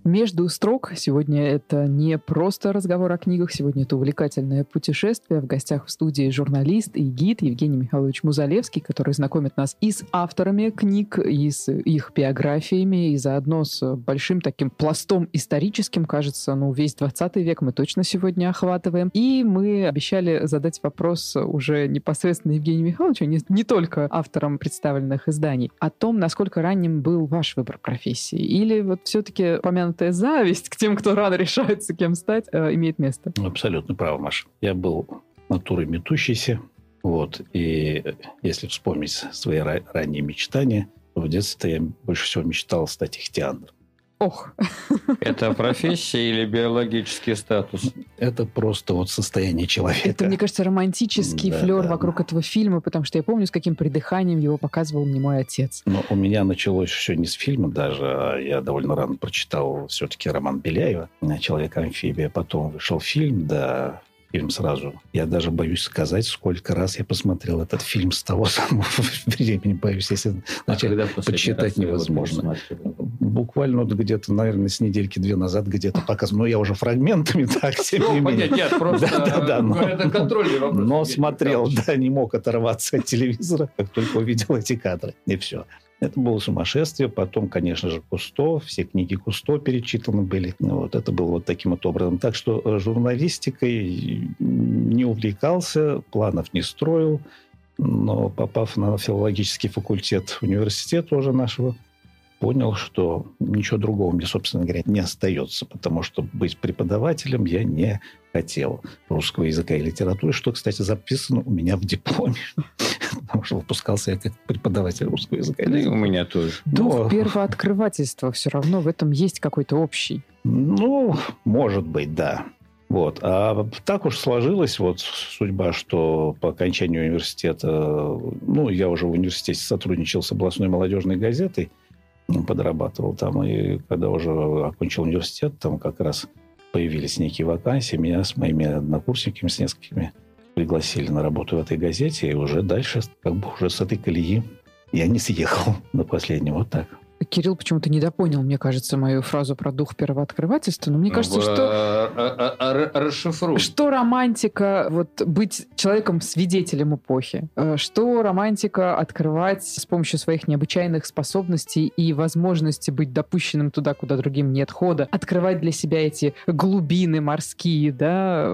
Speaker 2: Между строк сегодня это не просто разговор о книгах, сегодня это увлекательное путешествие. В гостях в студии журналист и гид Евгений Михайлович Музалевский, который знакомит нас и с авторами книг, и с их биографиями, и заодно с большим таким пластом историческим, кажется, ну, весь 20 век мы точно сегодня охватываем. И мы обещали задать вопрос уже непосредственно Евгению Михайловичу, не, не только авторам представленных изданий, о том, насколько ранним был ваш выбор профессии. Или вот все-таки помянут упомянутая зависть к тем, кто рано решается кем стать, э, имеет место.
Speaker 3: Абсолютно право, Маша. Я был натурой метущейся. Вот. И если вспомнить свои ранние мечтания, в детстве я больше всего мечтал стать ихтиандром.
Speaker 2: Ох.
Speaker 5: Это профессия или биологический статус?
Speaker 3: Это просто вот состояние человека.
Speaker 2: Это, мне кажется, романтический да, флер да, вокруг да. этого фильма, потому что я помню, с каким придыханием его показывал мне мой отец.
Speaker 3: Но у меня началось все не с фильма даже, а я довольно рано прочитал все-таки роман Беляева «Человек-амфибия». Потом вышел фильм, да, фильм сразу. Я даже боюсь сказать, сколько раз я посмотрел этот фильм с того самого времени. Боюсь, если а начать почитать невозможно. Буквально вот где-то, наверное, с недельки две назад где-то показывал. Но я уже фрагментами, так, не менее.
Speaker 5: Нет, просто
Speaker 3: да, да, да,
Speaker 5: это контрольный вопрос.
Speaker 3: Но смотрел, да, не мог оторваться от телевизора, как только увидел эти кадры. И все. Это было сумасшествие. Потом, конечно же, Кусто. Все книги Кусто перечитаны были. Вот это было вот таким вот образом. Так что э, журналистикой не увлекался, планов не строил. Но попав на филологический факультет университета уже нашего, понял, что ничего другого мне, собственно говоря, не остается, потому что быть преподавателем я не хотел русского языка и литературы, что, кстати, записано у меня в дипломе. Потому что выпускался я как преподаватель русского языка.
Speaker 5: Да и у меня тоже.
Speaker 2: Но первооткрывательство все равно в этом есть какой-то общий.
Speaker 3: Ну, может быть, да. Вот. А так уж сложилась вот судьба, что по окончанию университета, ну, я уже в университете сотрудничал с областной молодежной газетой, подрабатывал там. И когда уже окончил университет, там как раз появились некие вакансии. Меня с моими однокурсниками, с несколькими пригласили на работу в этой газете. И уже дальше, как бы уже с этой колеи я не съехал на последний. Вот так.
Speaker 2: Кирилл почему-то недопонял, мне кажется, мою фразу про дух первооткрывательства. Но мне кажется, что...
Speaker 5: А, а, а, расшифруй.
Speaker 2: Что романтика вот быть человеком-свидетелем эпохи? Э, что романтика открывать с помощью своих необычайных способностей и возможности быть допущенным туда, куда другим нет хода? Открывать для себя эти глубины морские, да?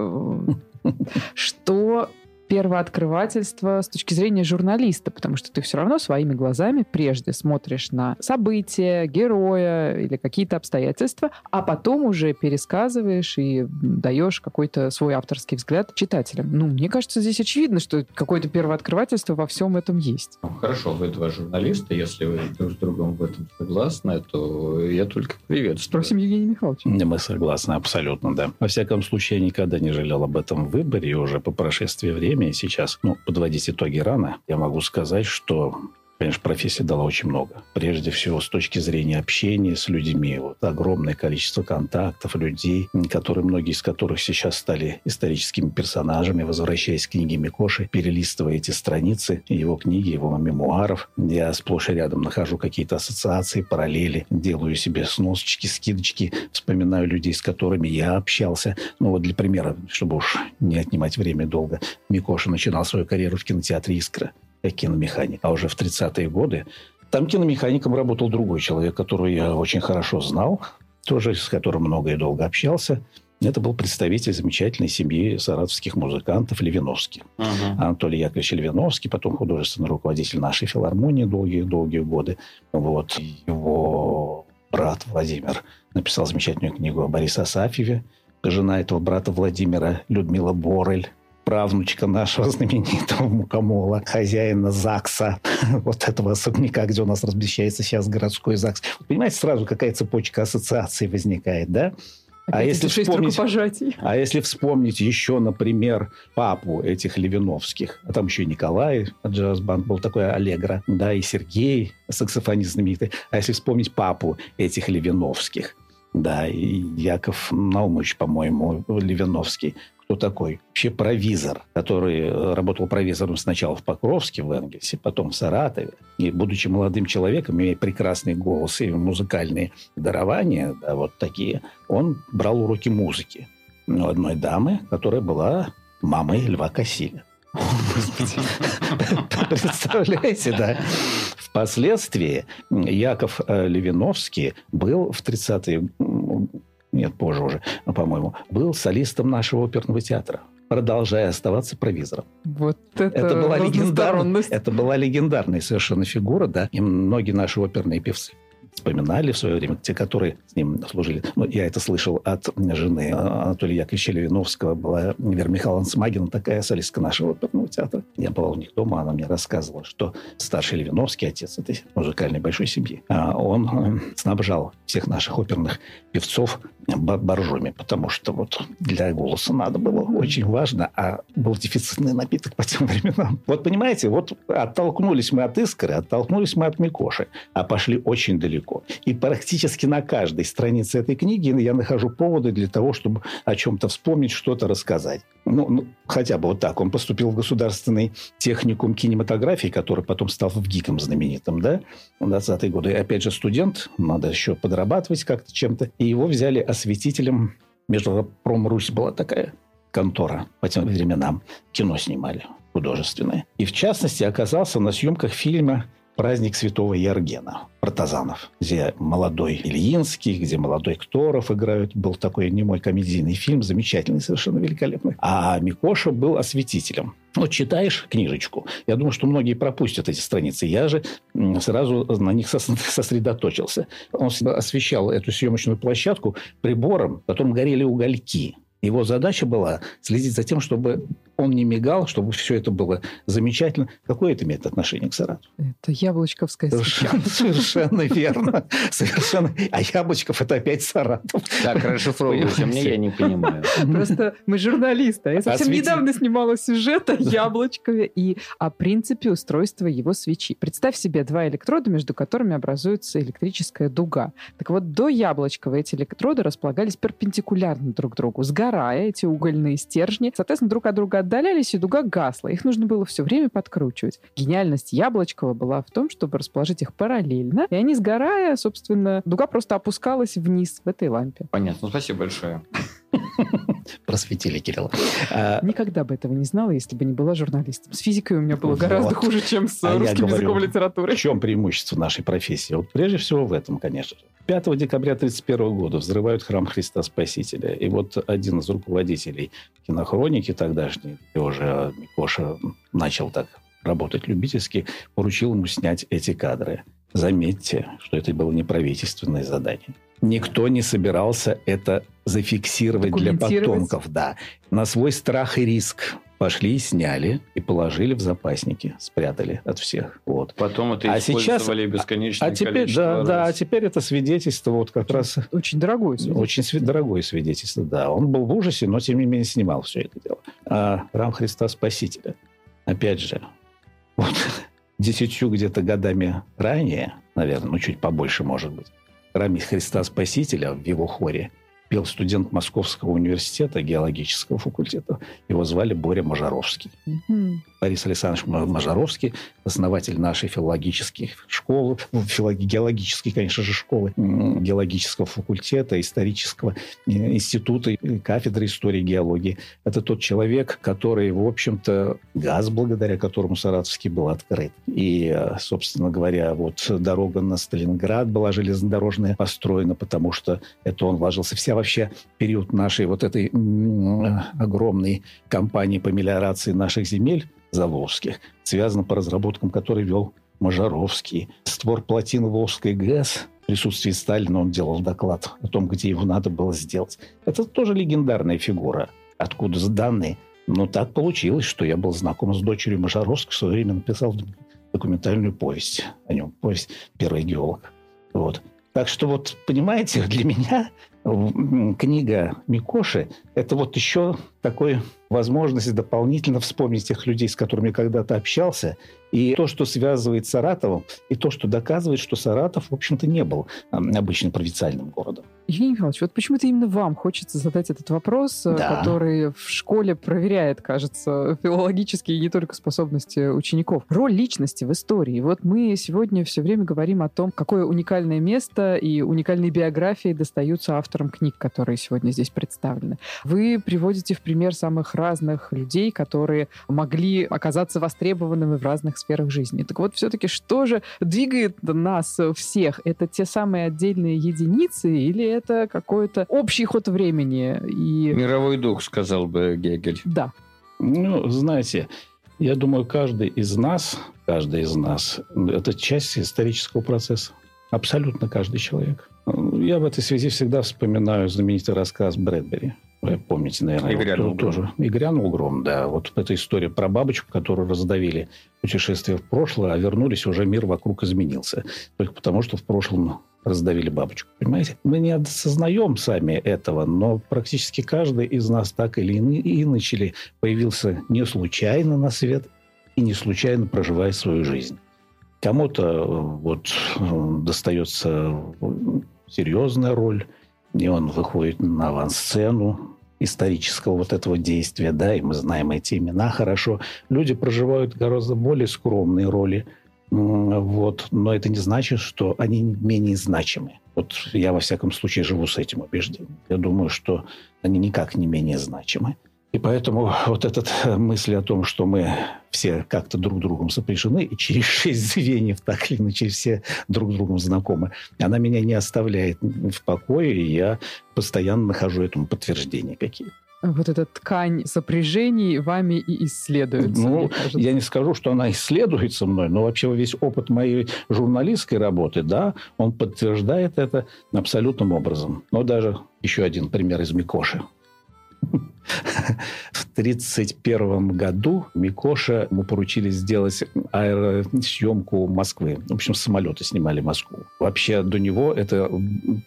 Speaker 2: Что первооткрывательство с точки зрения журналиста, потому что ты все равно своими глазами прежде смотришь на события, героя или какие-то обстоятельства, а потом уже пересказываешь и даешь какой-то свой авторский взгляд читателям. Ну, мне кажется, здесь очевидно, что какое-то первооткрывательство во всем этом есть.
Speaker 5: Ну, хорошо, вы два журналиста, если вы друг с другом в этом согласны, то я только приветствую.
Speaker 2: Спросим Евгения Михайловича.
Speaker 3: Мы согласны, абсолютно, да. Во всяком случае, я никогда не жалел об этом выборе, уже по прошествии времени время сейчас, ну, подводить итоги рано, я могу сказать, что Конечно, профессия дала очень много. Прежде всего, с точки зрения общения с людьми. Вот огромное количество контактов, людей, которые, многие из которых сейчас стали историческими персонажами, возвращаясь к книге Микоши, перелистывая эти страницы его книги, его мемуаров. Я сплошь и рядом нахожу какие-то ассоциации, параллели, делаю себе сносочки, скидочки, вспоминаю людей, с которыми я общался. Ну вот для примера, чтобы уж не отнимать время долго, Микоша начинал свою карьеру в кинотеатре «Искра» как киномеханик. А уже в 30-е годы там киномехаником работал другой человек, которого я очень хорошо знал, тоже с которым много и долго общался. Это был представитель замечательной семьи саратовских музыкантов Левиновский.
Speaker 5: Мгм.
Speaker 3: Анатолий Яковлевич Левиновский, потом художественный руководитель нашей филармонии долгие-долгие годы. Вот. Его брат Владимир написал замечательную книгу о Борисе Асафьеве. Жена этого брата Владимира Людмила Борель правнучка нашего знаменитого мукомола, хозяина ЗАГСа, вот этого особняка, где у нас размещается сейчас городской ЗАГС. Понимаете, сразу какая цепочка ассоциаций возникает, да? А если вспомнить-. А если вспомнить еще, например, папу этих Левиновских, а там еще и Николай, джаз-банд был такой Аллегро, да, и Сергей, саксофонист знаменитый. А если вспомнить папу этих Левиновских, да, и Яков Наумович, по-моему, Левиновский, кто такой? Вообще провизор, который э, работал провизором сначала в Покровске, в Энгельсе, потом в Саратове. И, будучи молодым человеком, имея прекрасный голос и музыкальные дарования, да, вот такие, он брал уроки музыки у одной дамы, которая была мамой Льва Кассиля. Представляете, да? Впоследствии Яков э, Левиновский был в 30-е, м, нет, позже уже, по-моему, был солистом нашего оперного театра, продолжая оставаться провизором.
Speaker 2: Вот это,
Speaker 3: Это была легендарная, это была легендарная совершенно фигура, да. И многие наши оперные певцы вспоминали в свое время, те, которые с ним служили. Ну, я это слышал от жены Анатолия Яковлевича Левиновского. Была Вера Михайловна Смагина, такая солистка нашего оперного театра. Я был у них дома, она мне рассказывала, что старший Левиновский, отец этой музыкальной большой семьи, а, он э, снабжал всех наших оперных певцов боржоми, потому что вот для голоса надо было очень важно, а был дефицитный напиток по тем временам. Вот понимаете, вот оттолкнулись мы от Искры, оттолкнулись мы от Микоши, а пошли очень далеко. И практически на каждой странице этой книги я нахожу поводы для того, чтобы о чем-то вспомнить, что-то рассказать. Ну, ну, хотя бы вот так. Он поступил в государственный техникум кинематографии, который потом стал в ГИКом знаменитым, да, в 20-е годы. И опять же студент, надо еще подрабатывать как-то чем-то. И его взяли осветителем. Междупром Русь была такая контора по тем временам. Кино снимали художественное. И в частности оказался на съемках фильма «Праздник святого Яргена» Протазанов, где молодой Ильинский, где молодой Кторов играют. Был такой немой комедийный фильм, замечательный, совершенно великолепный. А Микоша был осветителем. Вот читаешь книжечку, я думаю, что многие пропустят эти страницы. Я же сразу на них сос- сосредоточился. Он освещал эту съемочную площадку прибором, в котором горели угольки. Его задача была следить за тем, чтобы он не мигал, чтобы все это было замечательно. Какое это имеет отношение к Сарату?
Speaker 2: Это яблочковская свеча.
Speaker 3: Совершенно, совершенно верно. Совершенно. А Яблочков – это опять Саратов.
Speaker 5: Так, расшифровывайте мне, я не понимаю.
Speaker 2: Просто мы журналисты. а Я совсем
Speaker 3: Освети-
Speaker 2: недавно снимала сюжет о Яблочкове и о принципе устройства его свечи. Представь себе два электрода, между которыми образуется электрическая дуга. Так вот, до Яблочкова эти электроды располагались перпендикулярно друг другу, сгорая эти угольные стержни. Соответственно, друг от друга отдалялись, и дуга гасла. Их нужно было все время подкручивать. Гениальность Яблочкова была в том, чтобы расположить их параллельно, и они, сгорая, собственно, дуга просто опускалась вниз в этой лампе.
Speaker 5: Понятно. Ну, спасибо большое.
Speaker 3: Просветили Кирилла.
Speaker 2: Никогда бы этого не знала, если бы не была журналистом. С физикой у меня было
Speaker 3: Вот.
Speaker 2: гораздо хуже, чем с
Speaker 3: А
Speaker 2: русским
Speaker 3: говорю,
Speaker 2: языком и литературой.
Speaker 3: В чем преимущество нашей профессии? Вот прежде всего в этом, конечно же. 5 декабря 1931 года взрывают храм Христа Спасителя. И вот один из руководителей кинохроники тогдашней, уже Микоша начал так работать любительски, поручил ему снять эти кадры. Заметьте, что это было не правительственное задание. Никто не собирался это зафиксировать для потомков. Да. На свой страх и риск пошли, сняли и положили в запасники, спрятали от всех. Вот.
Speaker 5: Потом это
Speaker 3: А сейчас-
Speaker 5: использовали бесконечное
Speaker 3: А теперь,
Speaker 5: количество
Speaker 3: да, да, а
Speaker 5: раз.
Speaker 3: теперь это свидетельство вот как раз
Speaker 2: Очень дорогой свидетель.
Speaker 3: очень сви- дорогое свидетельство, да. Он был в ужасе, но тем не менее снимал все это дело. А храм Христа Спасителя, опять же, вот десятью где-то годами ранее, наверное, ну чуть побольше, может быть, храме Христа Спасителя в его хоре пел студент Московского университета геологического факультета. Его звали Боря Можаровский.
Speaker 2: Мгм.
Speaker 3: Борис Александрович Мажаровский, основатель нашей филологической школы, ну, филологи, геологической, конечно же, школы, геологического факультета, исторического э, института, кафедры истории геологии. Это тот человек, который, в общем-то, газ, благодаря которому Саратовский был открыт. И, э, собственно говоря, вот дорога на Сталинград была железнодорожная построена, потому что это он вложился. Вся вообще период нашей вот этой огромной кампании по мелиорации наших земель Заволжских, связано по разработкам, которые вел Мажаровский. Створ плотины Волжской ГЭС в присутствии Сталина он делал доклад о том, где его надо было сделать. Это тоже легендарная фигура. Откуда данные? Но так получилось, что я был знаком с дочерью Мажаровского, в свое время написал документальную повесть о нем, повесть «Первый геолог». Вот. Так что вот, понимаете, для меня книга Микоши – это вот еще такой возможность дополнительно вспомнить тех людей, с которыми когда-то общался, и то, что связывает Саратовым, и то, что доказывает, что Саратов, в общем-то, не был обычным провинциальным городом.
Speaker 2: Евгений Михайлович, вот почему-то именно вам хочется задать этот вопрос, э, да. который в школе проверяет, кажется, филологические и не только способности учеников. Роль личности в истории. Вот мы сегодня все время говорим о том, какое уникальное место и уникальные биографии достаются авторам книг, которые сегодня здесь представлены. Вы приводите в пример самых разных людей, которые могли оказаться востребованными в разных сферах жизни. Так вот, все-таки что же двигает нас всех? Это те самые отдельные единицы или это какой-то общий ход времени?
Speaker 5: И... Мировой дух, сказал бы Гегель.
Speaker 2: Да.
Speaker 3: Ну, знаете, я думаю, каждый из нас, каждый из нас, это часть исторического процесса. Абсолютно каждый человек. Я в этой связи всегда вспоминаю знаменитый рассказ Брэдбери. Вы помните, наверное. И грянул тоже. И грянул гром, да. Вот эта история про бабочку, которую раздавили путешествие в прошлое, а вернулись, уже мир вокруг изменился. Только потому, что в прошлом раздавили бабочку. Понимаете? Мы не осознаем сами этого, но практически каждый из нас так или иначе появился не случайно на свет и не случайно проживая свою жизнь. Кому-то э, вот э, достается серьезная роль, и он выходит на авансцену исторического вот этого действия, да, и мы знаем эти имена хорошо. Люди проживают гораздо более скромные роли, вот, но это не значит, что они менее значимы. Вот я, во всяком случае, живу с этим убеждением. Я думаю, что они никак не менее значимы. И поэтому вот эта мысль о том, что мы все как-то друг другом сопряжены, и через шесть звеньев так или иначе все друг другом знакомы, она меня не оставляет в покое, и я постоянно нахожу этому подтверждения какие-то
Speaker 2: вот эта ткань сопряжений вами и исследуется.
Speaker 3: Ну, я не скажу, что она исследуется мной, но вообще весь опыт моей журналистской работы, да, он подтверждает это абсолютным образом. Но даже еще один пример из Микоши. В 1931 году Микоша ему поручили сделать аэросъемку Москвы. В общем, самолеты снимали Москву. Вообще до него это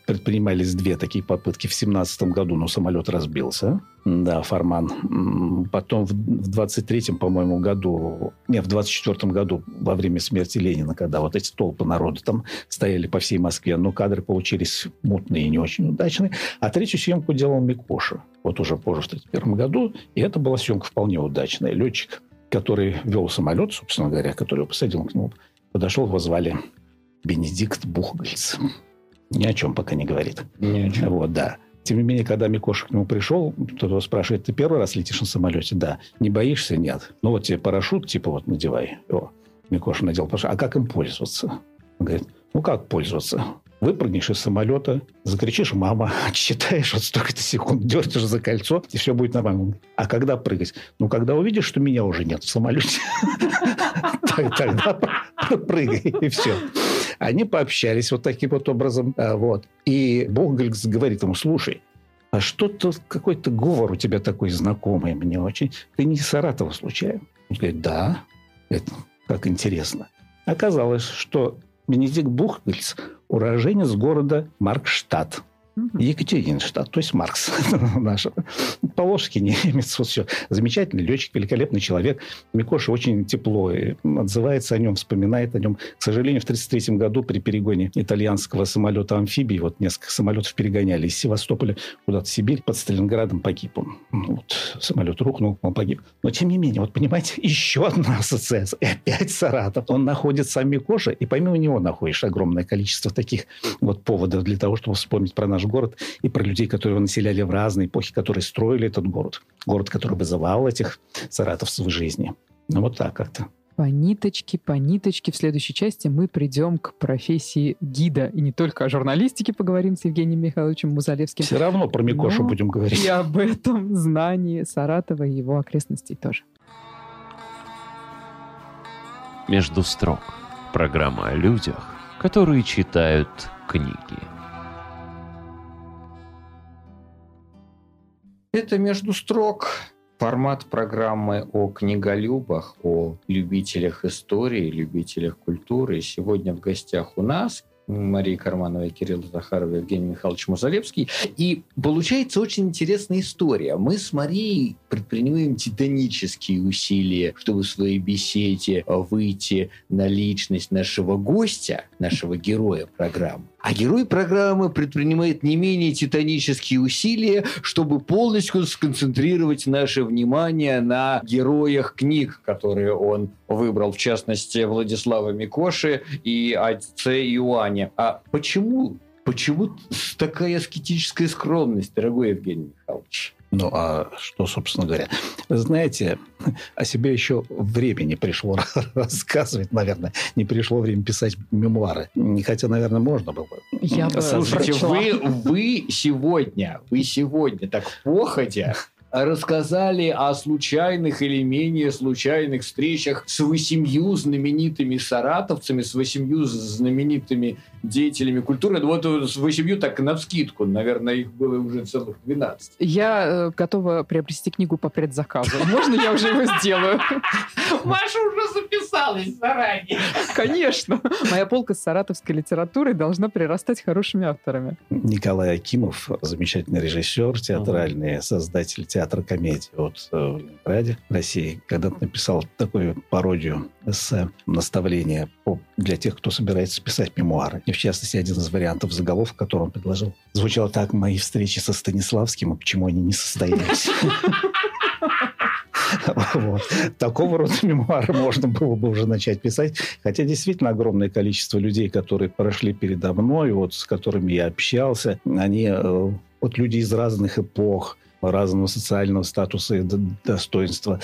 Speaker 3: предпринимались две такие попытки. В 17 году, но самолет разбился. Да, Фарман. Потом в 23-м, по-моему, году, не, в 24-м году, во время смерти Ленина, когда вот эти толпы народа там стояли по всей Москве, но кадры получились мутные и не очень удачные. А третью съемку делал Микоша. Вот уже позже, в 1931 году. И это была съемка вполне удачная. Летчик, который вел самолет, собственно говоря, который его посадил к нему, подошел, его звали Бенедикт Бухгальц. Ни о чем пока не говорит.
Speaker 5: Ни о чем.
Speaker 3: Вот, да. Тем не менее, когда Микоша к нему пришел, тот его спрашивает, ты первый раз летишь на самолете? Да. Не боишься? Нет. Ну, вот тебе парашют, типа, вот надевай. О, Микоша надел парашют. А как им пользоваться? Он говорит, ну, как пользоваться? выпрыгнешь из самолета, закричишь «мама», считаешь вот столько-то секунд, дернешь за кольцо, и все будет нормально. А когда прыгать? Ну, когда увидишь, что меня уже нет в самолете, тогда прыгай, и все. Они пообщались вот таким вот образом. А, вот. И Бог говорит ему, слушай, а что-то, какой-то говор у тебя такой знакомый мне очень. Ты не из Саратова случайно? Он говорит, да. Это как интересно. Оказалось, что Бенедикт Бухгальц – уроженец города Маркштадт. Екатеринштадт, то есть Маркс наш. Поволжский немец, вот все. Замечательный летчик, великолепный человек. Микоша очень тепло отзывается о нем, вспоминает о нем. К сожалению, в 1933 году при перегоне итальянского самолета-амфибии, вот несколько самолетов перегоняли из Севастополя куда-то в Сибирь, под Сталинградом погиб он. Вот, самолет рухнул, он погиб. Но, тем не менее, вот понимаете, еще одна ассоциация. И опять Саратов. Он находит сам Микоша, и помимо него находишь огромное количество таких вот поводов для того, чтобы вспомнить про наш город и про людей, которые его населяли в разные эпохи, которые строили этот город. Город, который вызывал этих саратовцев в жизни. Ну, вот так как-то.
Speaker 2: По ниточке, по ниточке. В следующей части мы придем к профессии гида. И не только о журналистике поговорим с Евгением Михайловичем Музалевским.
Speaker 3: Все равно про Микошу будем говорить.
Speaker 2: И об этом знании Саратова и его окрестностей тоже.
Speaker 1: Между строк. Программа о людях, которые читают книги.
Speaker 5: Это «Между строк» формат программы о книголюбах, о любителях истории, любителях культуры. Сегодня в гостях у нас Мария Карманова, Кирилл Захаров, Евгений Михайлович Музалевский. И получается очень интересная история. Мы с Марией предпринимаем титанические усилия, чтобы в своей беседе выйти на личность нашего гостя, нашего героя программы. А герой программы предпринимает не менее титанические усилия, чтобы полностью сконцентрировать наше внимание на героях книг, которые он выбрал, в частности, Владислава Микоши и отце Иоанне. А почему, почему такая аскетическая скромность, дорогой Евгений Михайлович?
Speaker 3: Ну, а что, собственно говоря? Вы знаете, о себе еще времени пришло рассказывать, наверное. Не пришло время писать мемуары. Хотя, наверное, можно было бы.
Speaker 2: Я бы
Speaker 5: Слушайте, вы, вы сегодня, вы сегодня так походя рассказали о случайных или менее случайных встречах с восемью знаменитыми саратовцами, с восемью знаменитыми деятелями культуры. Ну, вот с восемью так на вскидку, наверное, их было уже целых 12.
Speaker 2: Я э, готова приобрести книгу по предзаказу. Можно я уже его сделаю?
Speaker 5: Маша уже записалась заранее.
Speaker 2: Конечно. Моя полка с саратовской литературой должна прирастать хорошими авторами.
Speaker 3: Николай Акимов, замечательный режиссер, театральный, создатель театра комедии от э, в Ленинграде, России, когда-то написал такую пародию эссе «Наставление по- для тех, кто собирается писать мемуары». И, в частности, один из вариантов заголовка, который он предложил, звучал так «Мои встречи со Станиславским и почему они не состоялись». Вот. Такого рода мемуары можно было бы уже начать писать. Хотя действительно огромное количество людей, которые прошли передо мной, вот, с которыми я общался, они э, вот люди из разных эпох, разного социального статуса и достоинства,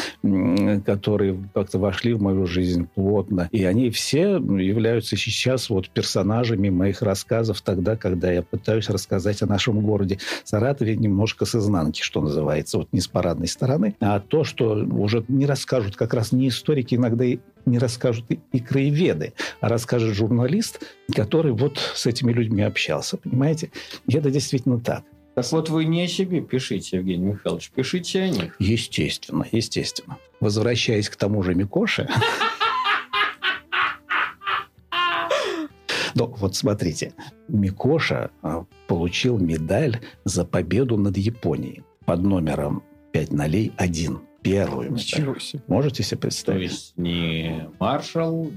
Speaker 3: которые как-то вошли в мою жизнь плотно. И они все являются сейчас вот персонажами моих рассказов тогда, когда я пытаюсь рассказать о нашем городе Саратове немножко с изнанки, что называется, вот не с парадной стороны, а то, что уже не расскажут как раз не историки, иногда и не расскажут и краеведы, а расскажет журналист, который вот с этими людьми общался, понимаете? И это действительно так.
Speaker 5: Так вот, вы не о себе пишите, Евгений Михайлович, пишите о них.
Speaker 3: Естественно, естественно. Возвращаясь к тому же Микоше. Ну, вот смотрите, Микоша а, получил медаль за победу над Японией под номером 5 нолей 1. Первую медаль.
Speaker 2: Ничего себе.
Speaker 3: Можете себе
Speaker 5: То
Speaker 3: представить?
Speaker 5: есть не маршал,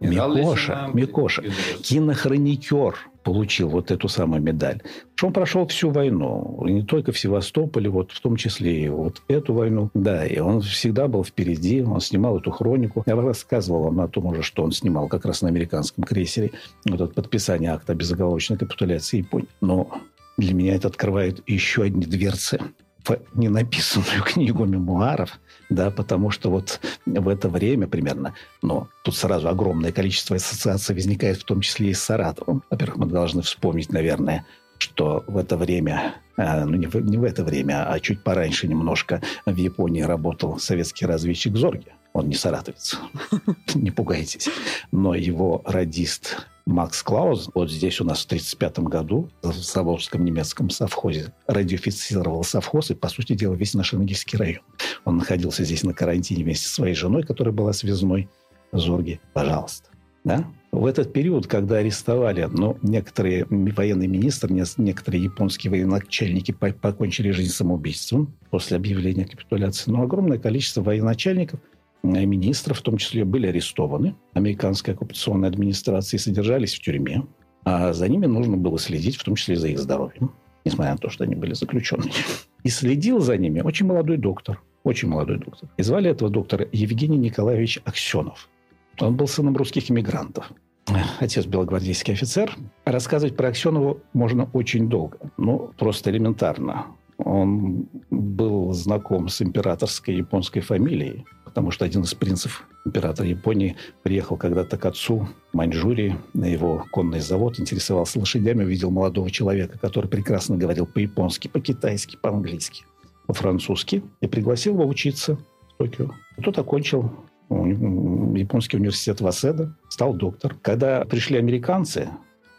Speaker 3: Микоша, Микоша. Кинохроникер получил вот эту самую медаль. Что он прошел всю войну, не только в Севастополе, вот в том числе и вот эту войну. Да, и он всегда был впереди, он снимал эту хронику. Я рассказывал вам о том уже, что он снимал как раз на американском крейсере, вот это подписание акта безоговорочной капитуляции Японии. Но для меня это открывает еще одни дверцы в ненаписанную книгу мемуаров, да, потому что вот в это время примерно, но тут сразу огромное количество ассоциаций возникает, в том числе и с Саратовым. Во-первых, мы должны вспомнить, наверное, что в это время, э, ну не в, не в это время, а чуть пораньше немножко в Японии работал советский разведчик Зорги. Он не саратовец, не пугайтесь. Но его радист Макс Клаус, вот здесь у нас в 1935 году в Заволжском немецком совхозе радиофицировал совхоз и, по сути дела, весь наш Ангельский район. Он находился здесь на карантине вместе со своей женой, которая была связной Зорги. Пожалуйста. Да? В этот период, когда арестовали, ну, некоторые военные министры, некоторые японские военачальники покончили жизнь самоубийством после объявления капитуляции, но огромное количество военачальников министров, в том числе, были арестованы американской оккупационной администрацией, содержались в тюрьме. А за ними нужно было следить, в том числе за их здоровьем, несмотря на то, что они были заключенными. И следил за ними очень молодой доктор, очень молодой доктор. И звали этого доктора Евгений Николаевич Аксенов. Он был сыном русских иммигрантов отец белогвардейский офицер. Рассказывать про Аксенову можно очень долго. Ну, просто элементарно. Он был знаком с императорской японской фамилией, потому что один из принцев императора Японии приехал когда-то к отцу Маньчжурии на его конный завод, интересовался лошадями, увидел молодого человека, который прекрасно говорил по-японски, по-китайски, по-английски, по-французски, и пригласил его учиться в Токио. Тот окончил японский университет Васеда, стал доктор. Когда пришли американцы,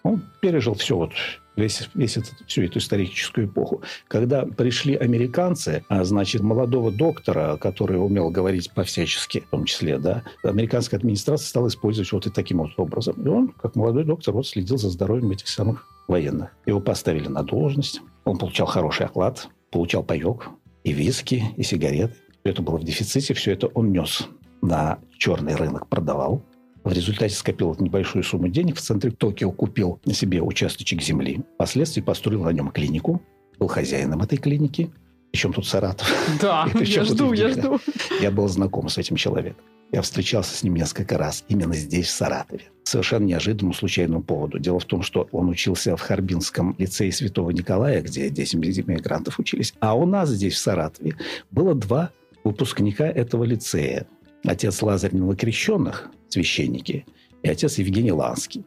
Speaker 3: он пережил все вот весь, весь этот, всю эту историческую эпоху. Когда пришли американцы, а, значит, молодого доктора, который умел говорить по-всячески, в том числе, да, американская администрация стала использовать вот и таким вот образом. И он, как молодой доктор, вот следил за здоровьем этих самых военных. Его поставили на должность, он получал хороший оклад, получал паек, и виски, и сигареты. Это было в дефиците, все это он нес на черный рынок продавал. В результате скопил небольшую сумму денег. В центре Токио купил себе участочек земли. Впоследствии построил на нем клинику. Был хозяином этой клиники. Причем тут Саратов.
Speaker 2: Да, я жду, я жду.
Speaker 3: Я был знаком с этим человеком. Я встречался с ним несколько раз именно здесь, в Саратове. Совершенно неожиданному случайному поводу. Дело в том, что он учился в Харбинском лицее Святого Николая, где 10 мигрантов учились. А у нас здесь, в Саратове, было два выпускника этого лицея отец Лазарь Новокрещенных, священники, и отец Евгений Ланский.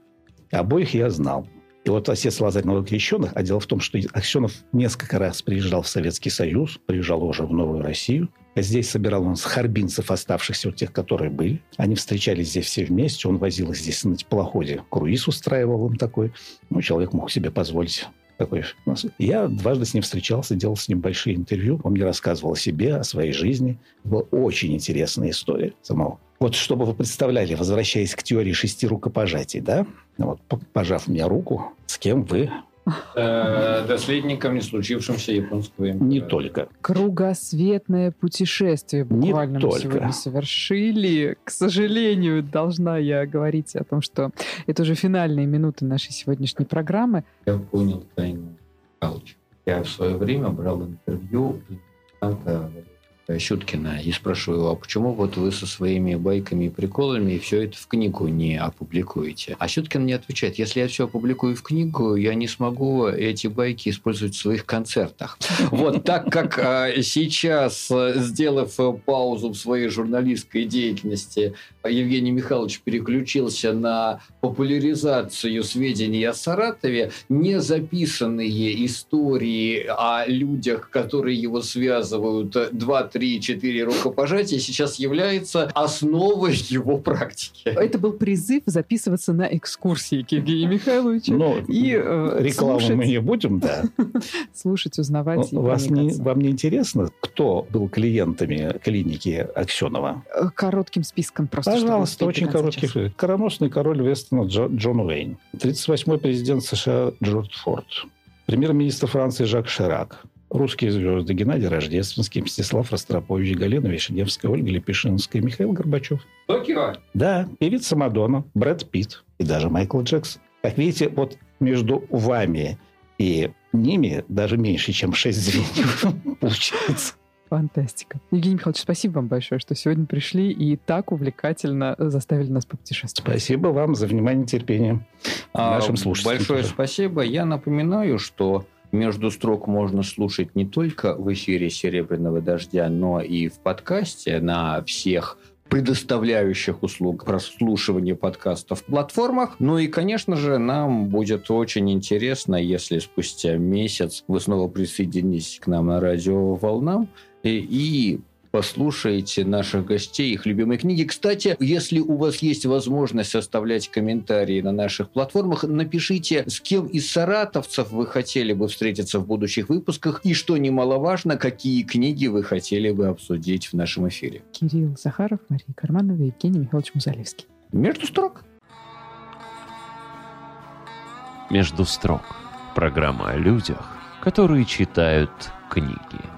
Speaker 3: Обоих я знал. И вот отец Лазарь Новокрещенных, а дело в том, что Аксенов несколько раз приезжал в Советский Союз, приезжал уже в Новую Россию. А здесь собирал он с харбинцев, оставшихся, вот тех, которые были. Они встречались здесь все вместе. Он возил их здесь на теплоходе. Круиз устраивал им такой. Ну, человек мог себе позволить такой Я дважды с ним встречался, делал с ним большие интервью. Он мне рассказывал о себе, о своей жизни. Была очень интересная история самого. Вот чтобы вы представляли, возвращаясь к теории шести рукопожатий, да, вот пожав мне руку, с кем вы
Speaker 5: наследником не случившемся японского императора.
Speaker 3: Не только.
Speaker 2: Кругосветное путешествие буквально
Speaker 3: не
Speaker 2: мы
Speaker 3: только.
Speaker 2: сегодня совершили. К сожалению, должна я говорить о том, что это уже финальные минуты нашей сегодняшней программы.
Speaker 5: Я понял тайну Михайловича. Я в свое время брал интервью у Щуткина и спрашиваю его, а почему вот вы со своими байками и приколами все это в книгу не опубликуете? А Щуткин мне отвечает, если я все опубликую в книгу, я не смогу эти байки использовать в своих концертах. Вот так как а, сейчас, сделав паузу в своей журналистской деятельности, Евгений Михайлович переключился на популяризацию сведений о Саратове, не записанные истории о людях, которые его связывают, 2-3-4 рукопожатия, сейчас является основой его практики.
Speaker 2: Это был призыв записываться на экскурсии к Евгению Михайловичу.
Speaker 3: Ну,
Speaker 2: и э,
Speaker 3: рекламу
Speaker 2: слушать,
Speaker 3: мы не будем, да.
Speaker 2: слушать, узнавать.
Speaker 3: Ну, Вас не, вам не интересно, кто был клиентами клиники Аксенова?
Speaker 2: Э, Коротким списком просто.
Speaker 3: Пожалуйста, очень короткий. фрагмент. Короносный король Вестона Джо- Джон Уэйн. 38-й президент США Джордж Форд. Премьер-министр Франции Жак Ширак. Русские звезды Геннадий Рождественский, Мстислав Ростропович, Галина Вишневская, Ольга Лепешинская, Михаил Горбачев.
Speaker 5: Токио?
Speaker 3: Да, певица Мадонна, Брэд Питт и даже Майкл Джексон. Как видите, вот между вами и ними даже меньше, чем 6 звеньев получается.
Speaker 2: Фантастика. Евгений Михайлович, спасибо вам большое, что сегодня пришли и так увлекательно заставили нас попутешествовать.
Speaker 3: Спасибо вам за внимание и терпение.
Speaker 5: А,
Speaker 3: Нашим слушателям
Speaker 5: Большое
Speaker 3: тоже.
Speaker 5: спасибо. Я напоминаю, что между строк можно слушать не только в эфире «Серебряного дождя», но и в подкасте на всех предоставляющих услуг прослушивания подкастов платформах. Ну и, конечно же, нам будет очень интересно, если спустя месяц вы снова присоединитесь к нам на радио «Волнам» и, и послушаете наших гостей, их любимые книги. Кстати, если у вас есть возможность оставлять комментарии на наших платформах, напишите, с кем из саратовцев вы хотели бы встретиться в будущих выпусках и, что немаловажно, какие книги вы хотели бы обсудить в нашем эфире.
Speaker 2: Кирилл Захаров, Мария Карманова и Евгений Михайлович Музалевский.
Speaker 5: Между строк.
Speaker 1: Между строк. Программа о людях, которые читают книги.